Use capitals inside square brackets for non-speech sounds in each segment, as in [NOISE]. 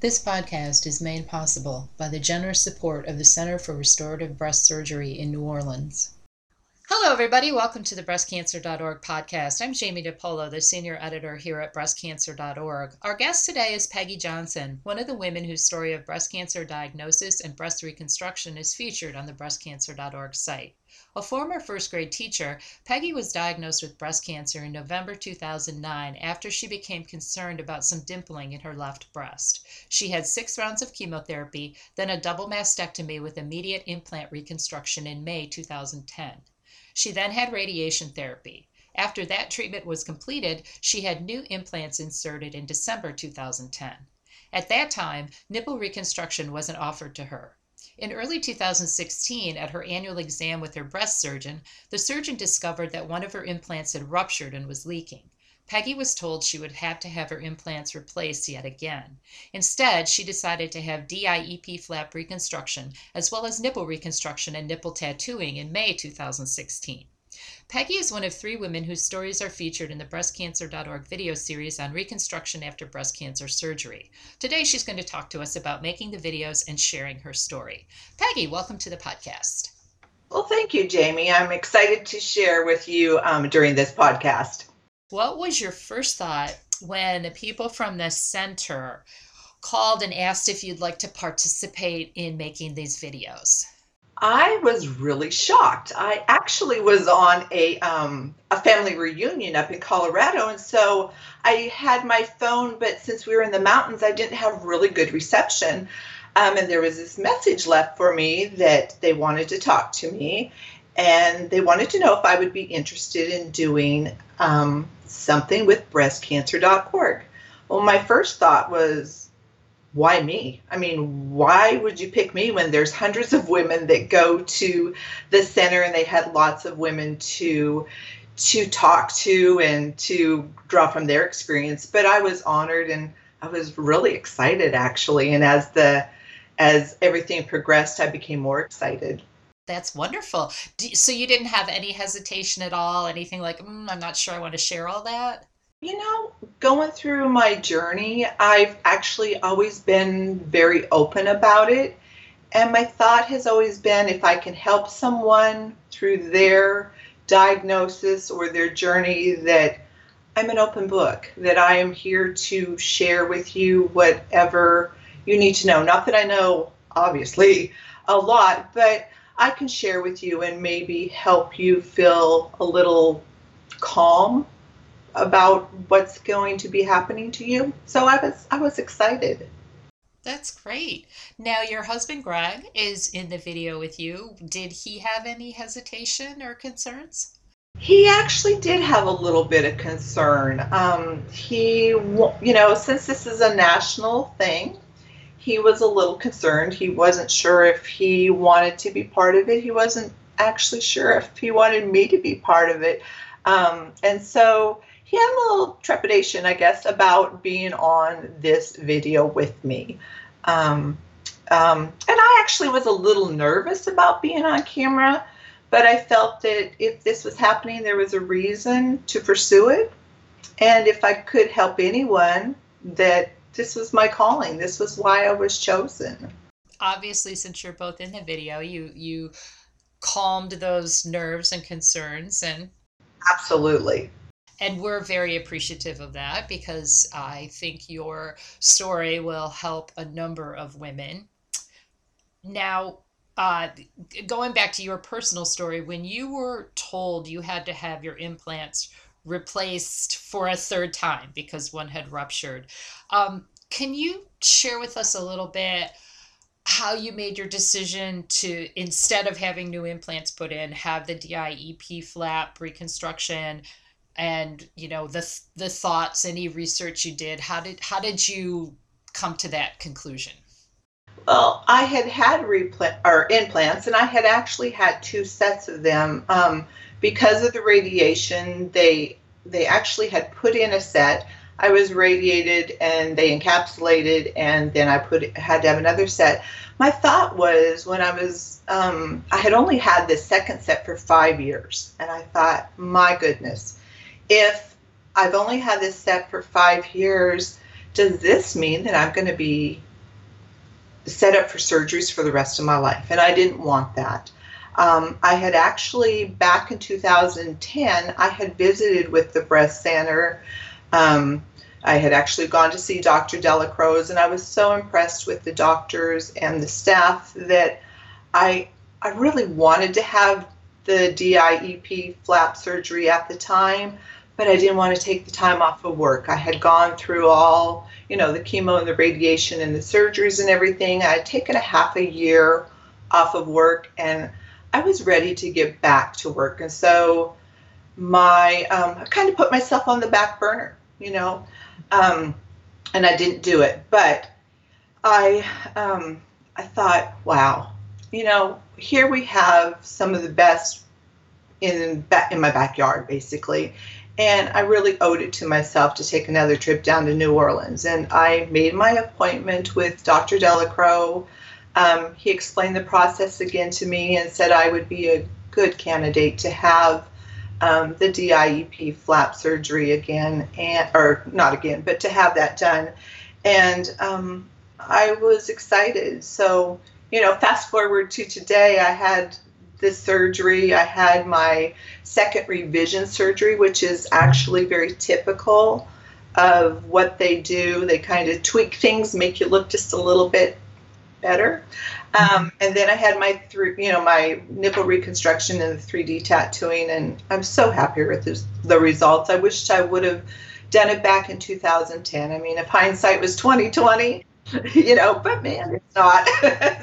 This podcast is made possible by the generous support of the Center for Restorative Breast Surgery in New Orleans. Hello, everybody. Welcome to the breastcancer.org podcast. I'm Jamie DePolo, the senior editor here at breastcancer.org. Our guest today is Peggy Johnson, one of the women whose story of breast cancer diagnosis and breast reconstruction is featured on the breastcancer.org site. A former first grade teacher, Peggy was diagnosed with breast cancer in November 2009 after she became concerned about some dimpling in her left breast. She had six rounds of chemotherapy, then a double mastectomy with immediate implant reconstruction in May 2010. She then had radiation therapy. After that treatment was completed, she had new implants inserted in December 2010. At that time, nipple reconstruction wasn't offered to her. In early 2016, at her annual exam with her breast surgeon, the surgeon discovered that one of her implants had ruptured and was leaking. Peggy was told she would have to have her implants replaced yet again. Instead, she decided to have DIEP flap reconstruction as well as nipple reconstruction and nipple tattooing in May 2016. Peggy is one of three women whose stories are featured in the breastcancer.org video series on reconstruction after breast cancer surgery. Today, she's going to talk to us about making the videos and sharing her story. Peggy, welcome to the podcast. Well, thank you, Jamie. I'm excited to share with you um, during this podcast. What was your first thought when people from the center called and asked if you'd like to participate in making these videos? I was really shocked. I actually was on a um, a family reunion up in Colorado, and so I had my phone, but since we were in the mountains, I didn't have really good reception. Um, and there was this message left for me that they wanted to talk to me, and they wanted to know if I would be interested in doing um, something with breastcancer.org. Well, my first thought was, why me? I mean, why would you pick me when there's hundreds of women that go to the center and they had lots of women to to talk to and to draw from their experience. But I was honored and I was really excited actually. And as the as everything progressed, I became more excited. That's wonderful. So you didn't have any hesitation at all? Anything like, mm, I'm not sure I want to share all that? You know, going through my journey, I've actually always been very open about it. And my thought has always been if I can help someone through their diagnosis or their journey, that I'm an open book, that I am here to share with you whatever you need to know. Not that I know, obviously, a lot, but I can share with you and maybe help you feel a little calm about what's going to be happening to you. So I was I was excited. That's great. Now your husband Greg is in the video with you. Did he have any hesitation or concerns? He actually did have a little bit of concern. Um, he, you know, since this is a national thing, he was a little concerned. He wasn't sure if he wanted to be part of it. He wasn't actually sure if he wanted me to be part of it. Um, and so he had a little trepidation, I guess, about being on this video with me. Um, um, and I actually was a little nervous about being on camera, but I felt that if this was happening, there was a reason to pursue it. And if I could help anyone, that this was my calling. This was why I was chosen. Obviously, since you're both in the video, you you calmed those nerves and concerns and absolutely and we're very appreciative of that because I think your story will help a number of women. Now, uh, going back to your personal story, when you were told you had to have your implants replaced for a third time because one had ruptured. Um, can you share with us a little bit how you made your decision to instead of having new implants put in, have the DIEP flap reconstruction, and you know the the thoughts, any research you did? How did how did you come to that conclusion? Well, I had had replant or implants, and I had actually had two sets of them. Um, because of the radiation, they they actually had put in a set. I was radiated and they encapsulated, and then I put had to have another set. My thought was when I was um, I had only had this second set for five years, and I thought, my goodness, if I've only had this set for five years, does this mean that I'm going to be set up for surgeries for the rest of my life? And I didn't want that. Um, I had actually, back in 2010, I had visited with the breast center. Um, I had actually gone to see Dr. DellaCroce, and I was so impressed with the doctors and the staff that I I really wanted to have the DIEP flap surgery at the time, but I didn't want to take the time off of work. I had gone through all, you know, the chemo and the radiation and the surgeries and everything. I had taken a half a year off of work and I was ready to get back to work. And so my, um, I kind of put myself on the back burner, you know, um, and I didn't do it. But I, um, I thought, wow, you know, here we have some of the best in in my backyard, basically. And I really owed it to myself to take another trip down to New Orleans. And I made my appointment with Dr. DellaCroce. Um, he explained the process again to me and said I would be a good candidate to have um, the DIEP flap surgery again, and or not again, but to have that done. And um, I was excited. So you know, fast forward to today, I had this surgery. I had my second revision surgery, which is actually very typical of what they do. They kind of tweak things, make you look just a little bit better. Um, and then I had my three, you know, my nipple reconstruction and the 3D tattooing, and I'm so happy with this, the results. I wished I would have done it back in 2010. I mean, if hindsight was 2020, [LAUGHS] you know, but man, it's not.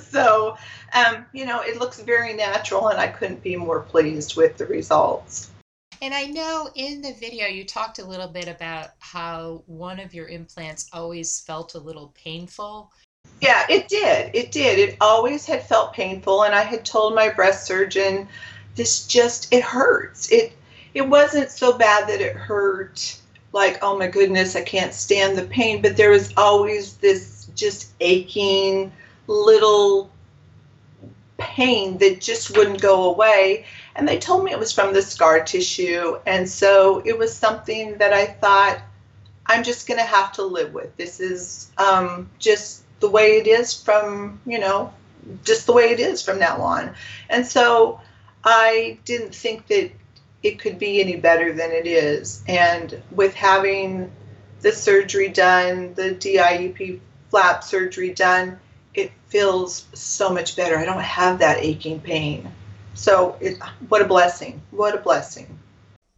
[LAUGHS] so, um, you know, it looks very natural, and I couldn't be more pleased with the results. And I know in the video you talked a little bit about how one of your implants always felt a little painful. Yeah, it did. It did. It always had felt painful, and I had told my breast surgeon, "This just it hurts." It it wasn't so bad that it hurt like, "Oh my goodness, I can't stand the pain," but there was always this just aching little pain that just wouldn't go away. And they told me it was from the scar tissue. And so it was something that I thought, I'm just going to have to live with. This is um, just the way it is from, you know, just the way it is from now on. And so I didn't think that it could be any better than it is. And with having the surgery done, the DIEP flap surgery done, it feels so much better. I don't have that aching pain. So, it, what a blessing. What a blessing.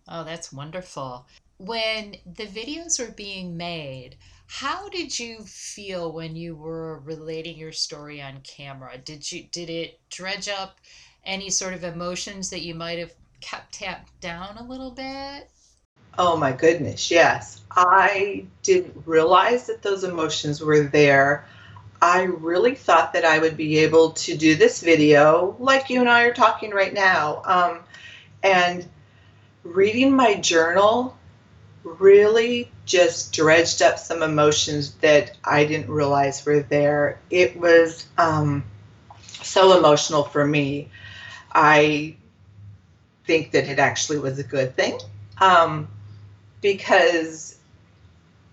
Oh, that's wonderful. When the videos were being made, how did you feel when you were relating your story on camera? Did you did it dredge up any sort of emotions that you might have kept tapped down a little bit? Oh my goodness, yes. I didn't realize that those emotions were there. I really thought that I would be able to do this video like you and I are talking right now. Um, and reading my journal really just dredged up some emotions that I didn't realize were there. It was um, so emotional for me. I think that it actually was a good thing. Um, because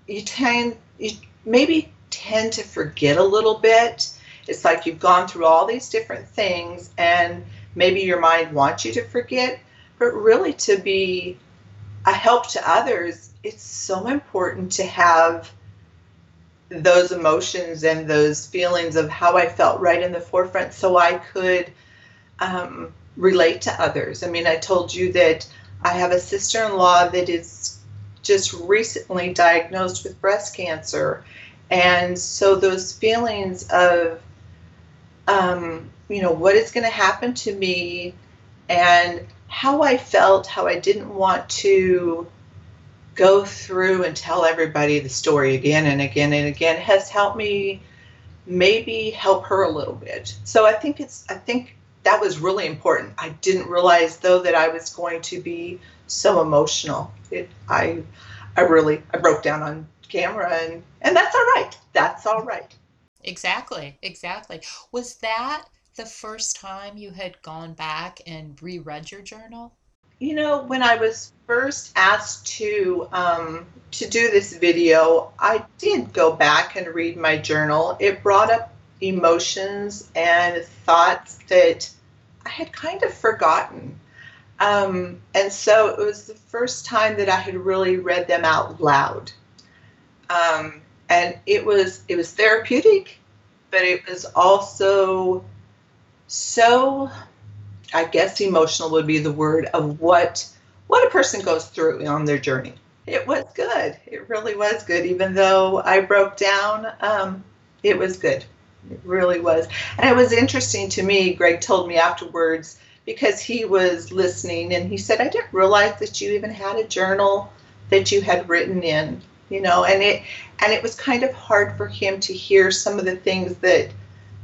you tend you maybe tend to forget a little bit. It's like you've gone through all these different things and maybe your mind wants you to forget, but really to be a help to others, it's so important to have those emotions and those feelings of how I felt right in the forefront so I could um, relate to others. I mean, I told you that I have a sister in law that is just recently diagnosed with breast cancer. And so those feelings of, um, you know, what is going to happen to me and how I felt, how I didn't want to go through and tell everybody the story again and again and again has helped me maybe help her a little bit. So I think it's, I think that was really important. I didn't realize though that I was going to be so emotional. It, I, I really, I broke down on camera, and and that's all right. That's all right. Exactly, exactly. Was that the first time you had gone back and reread your journal? you know, when I was first asked to um, to do this video, I did go back and read my journal. It brought up emotions and thoughts that I had kind of forgotten. Um, and so it was the first time that I had really read them out loud. Um, and it was it was therapeutic, but it was also so I guess emotional would be the word of what what a person goes through on their journey. It was good. It really was good. Even though I broke down, um, it was good. It really was. And it was interesting to me. Greg told me afterwards because he was listening and he said, I didn't realize that you even had a journal that you had written in, you know, and it and it was kind of hard for him to hear some of the things that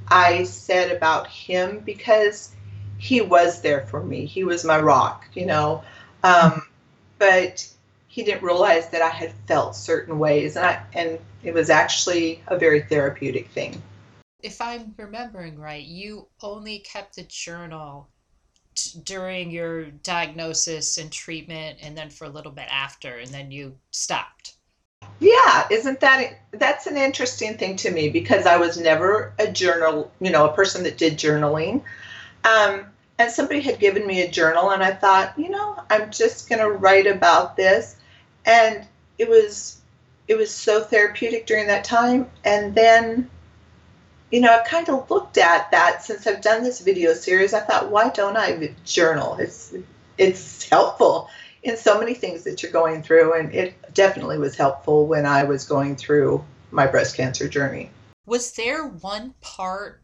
I said about him because he was there for me. He was my rock, you know. Um, but he didn't realize that I had felt certain ways, and I, and it was actually a very therapeutic thing. If I'm remembering right, you only kept a journal t- during your diagnosis and treatment, and then for a little bit after, and then you stopped. Yeah, isn't that that's an interesting thing to me because I was never a journal, you know, a person that did journaling. Um, and somebody had given me a journal and I thought, you know, I'm just going to write about this and it was it was so therapeutic during that time and then you know, I kind of looked at that since I've done this video series. I thought, why don't I journal? It's it's helpful in so many things that you're going through, and it definitely was helpful when I was going through my breast cancer journey. Was there one part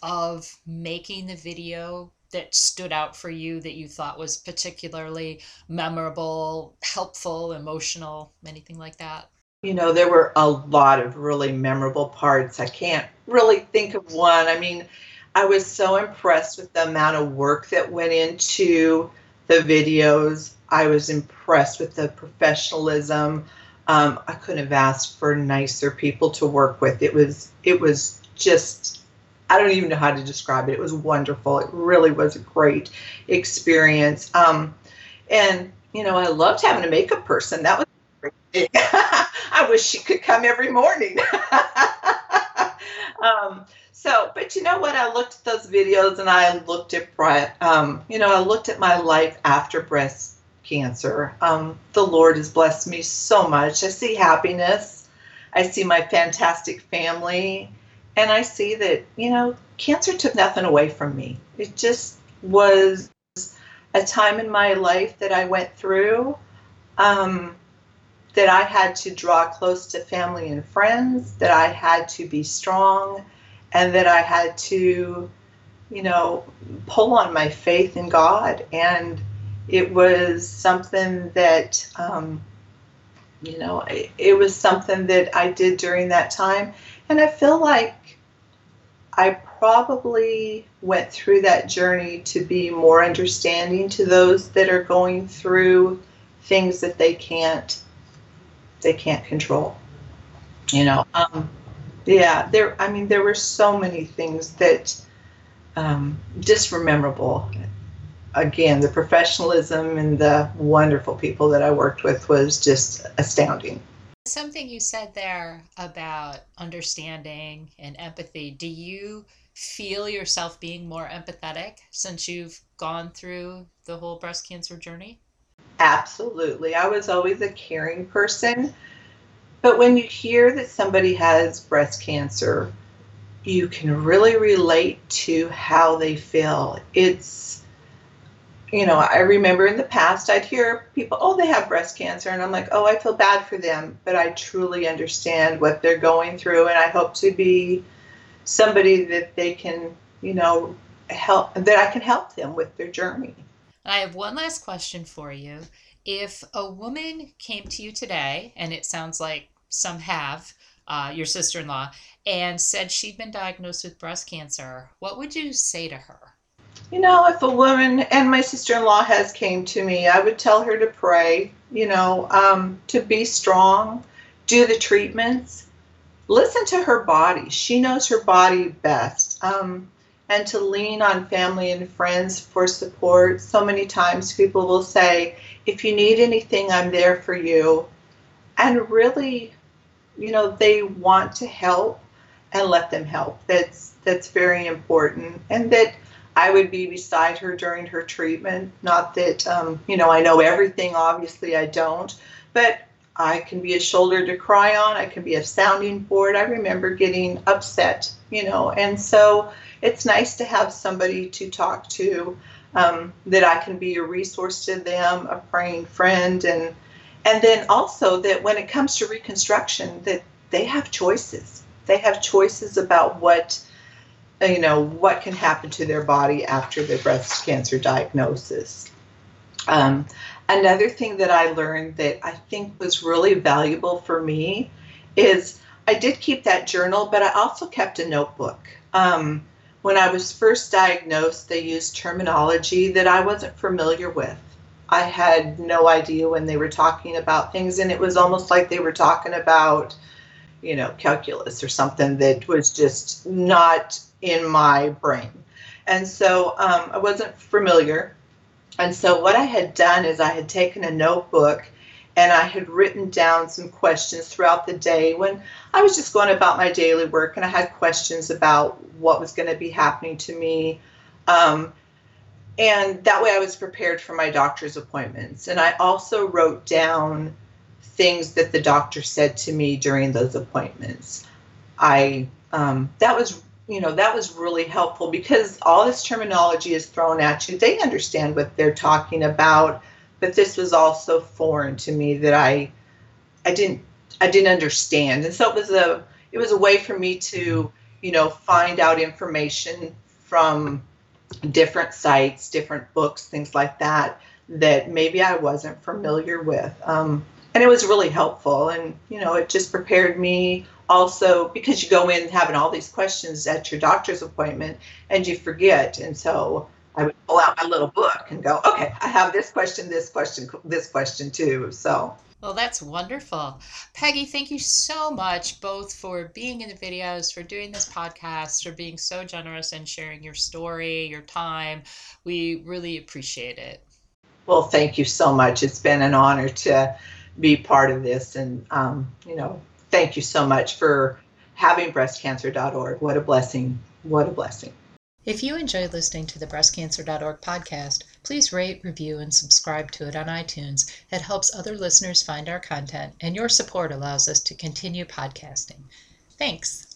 of making the video that stood out for you that you thought was particularly memorable, helpful, emotional, anything like that? You know, there were a lot of really memorable parts. I can't really think of one. I mean, I was so impressed with the amount of work that went into the videos. I was impressed with the professionalism. Um, I couldn't have asked for nicer people to work with. It was it was just I don't even know how to describe it. It was wonderful. It really was a great experience. Um, and you know, I loved having a makeup person. That was great. [LAUGHS] I wish she could come every morning. [LAUGHS] um, so, but you know what? I looked at those videos and I looked at, um, you know, I looked at my life after breast cancer. Um, the Lord has blessed me so much. I see happiness. I see my fantastic family and I see that, you know, cancer took nothing away from me. It just was a time in my life that I went through um, that I had to draw close to family and friends, that I had to be strong, and that I had to, you know, pull on my faith in God. And it was something that, um, you know, it, it was something that I did during that time. And I feel like I probably went through that journey to be more understanding to those that are going through things that they can't they can't control. You know, um, yeah, there. I mean, there were so many things that um, just memorable. Again, the professionalism and the wonderful people that I worked with was just astounding. Something you said there about understanding and empathy. Do you feel yourself being more empathetic since you've gone through the whole breast cancer journey? Absolutely. I was always a caring person. But when you hear that somebody has breast cancer, you can really relate to how they feel. It's you know, I remember in the past I'd hear people, oh, they have breast cancer. And I'm like, oh, I feel bad for them. But I truly understand what they're going through. And I hope to be somebody that they can, you know, help, that I can help them with their journey. I have one last question for you. If a woman came to you today, and it sounds like some have, uh, your sister in law, and said she'd been diagnosed with breast cancer, what would you say to her? you know, if a woman and my sister-in-law has came to me, I would tell her to pray, you know, um, to be strong, do the treatments, listen to her body. She knows her body best. Um, and to lean on family and friends for support. So many times people will say, if you need anything, I'm there for you. And really, you know, they want to help and let them help. That's that's very important. And that I would be beside her during her treatment. Not that um, you know I know everything. Obviously, I don't, but I can be a shoulder to cry on. I can be a sounding board. I remember getting upset, you know, and so it's nice to have somebody to talk to um, that I can be a resource to them, a praying friend, and and then also that when it comes to reconstruction, that they have choices. They have choices about what you know what can happen to their body after the breast cancer diagnosis. Um, another thing that I learned that I think was really valuable for me is I did keep that journal, but I also kept a notebook. Um, when I was first diagnosed, they used terminology that I wasn't familiar with. I had no idea when they were talking about things, and it was almost like they were talking about, you know, calculus or something that was just not in my brain. And so um, I wasn't familiar. And so what I had done is I had taken a notebook and I had written down some questions throughout the day when I was just going about my daily work and I had questions about what was going to be happening to me. Um, and that way I was prepared for my doctor's appointments. And I also wrote down things that the doctor said to me during those appointments. I um, that was you know that was really helpful because all this terminology is thrown at you. They understand what they're talking about but this was all so foreign to me that I I didn't I didn't understand. And so it was a it was a way for me to, you know, find out information from different sites, different books, things like that that maybe I wasn't familiar with. Um, and it was really helpful. And, you know, it just prepared me also because you go in having all these questions at your doctor's appointment and you forget. And so I would pull out my little book and go, okay, I have this question, this question, this question too. So. Well, that's wonderful. Peggy, thank you so much both for being in the videos, for doing this podcast, for being so generous and sharing your story, your time. We really appreciate it. Well, thank you so much. It's been an honor to be part of this. And, um, you know, thank you so much for having breastcancer.org. What a blessing. What a blessing. If you enjoy listening to the breastcancer.org podcast, please rate, review, and subscribe to it on iTunes. It helps other listeners find our content, and your support allows us to continue podcasting. Thanks.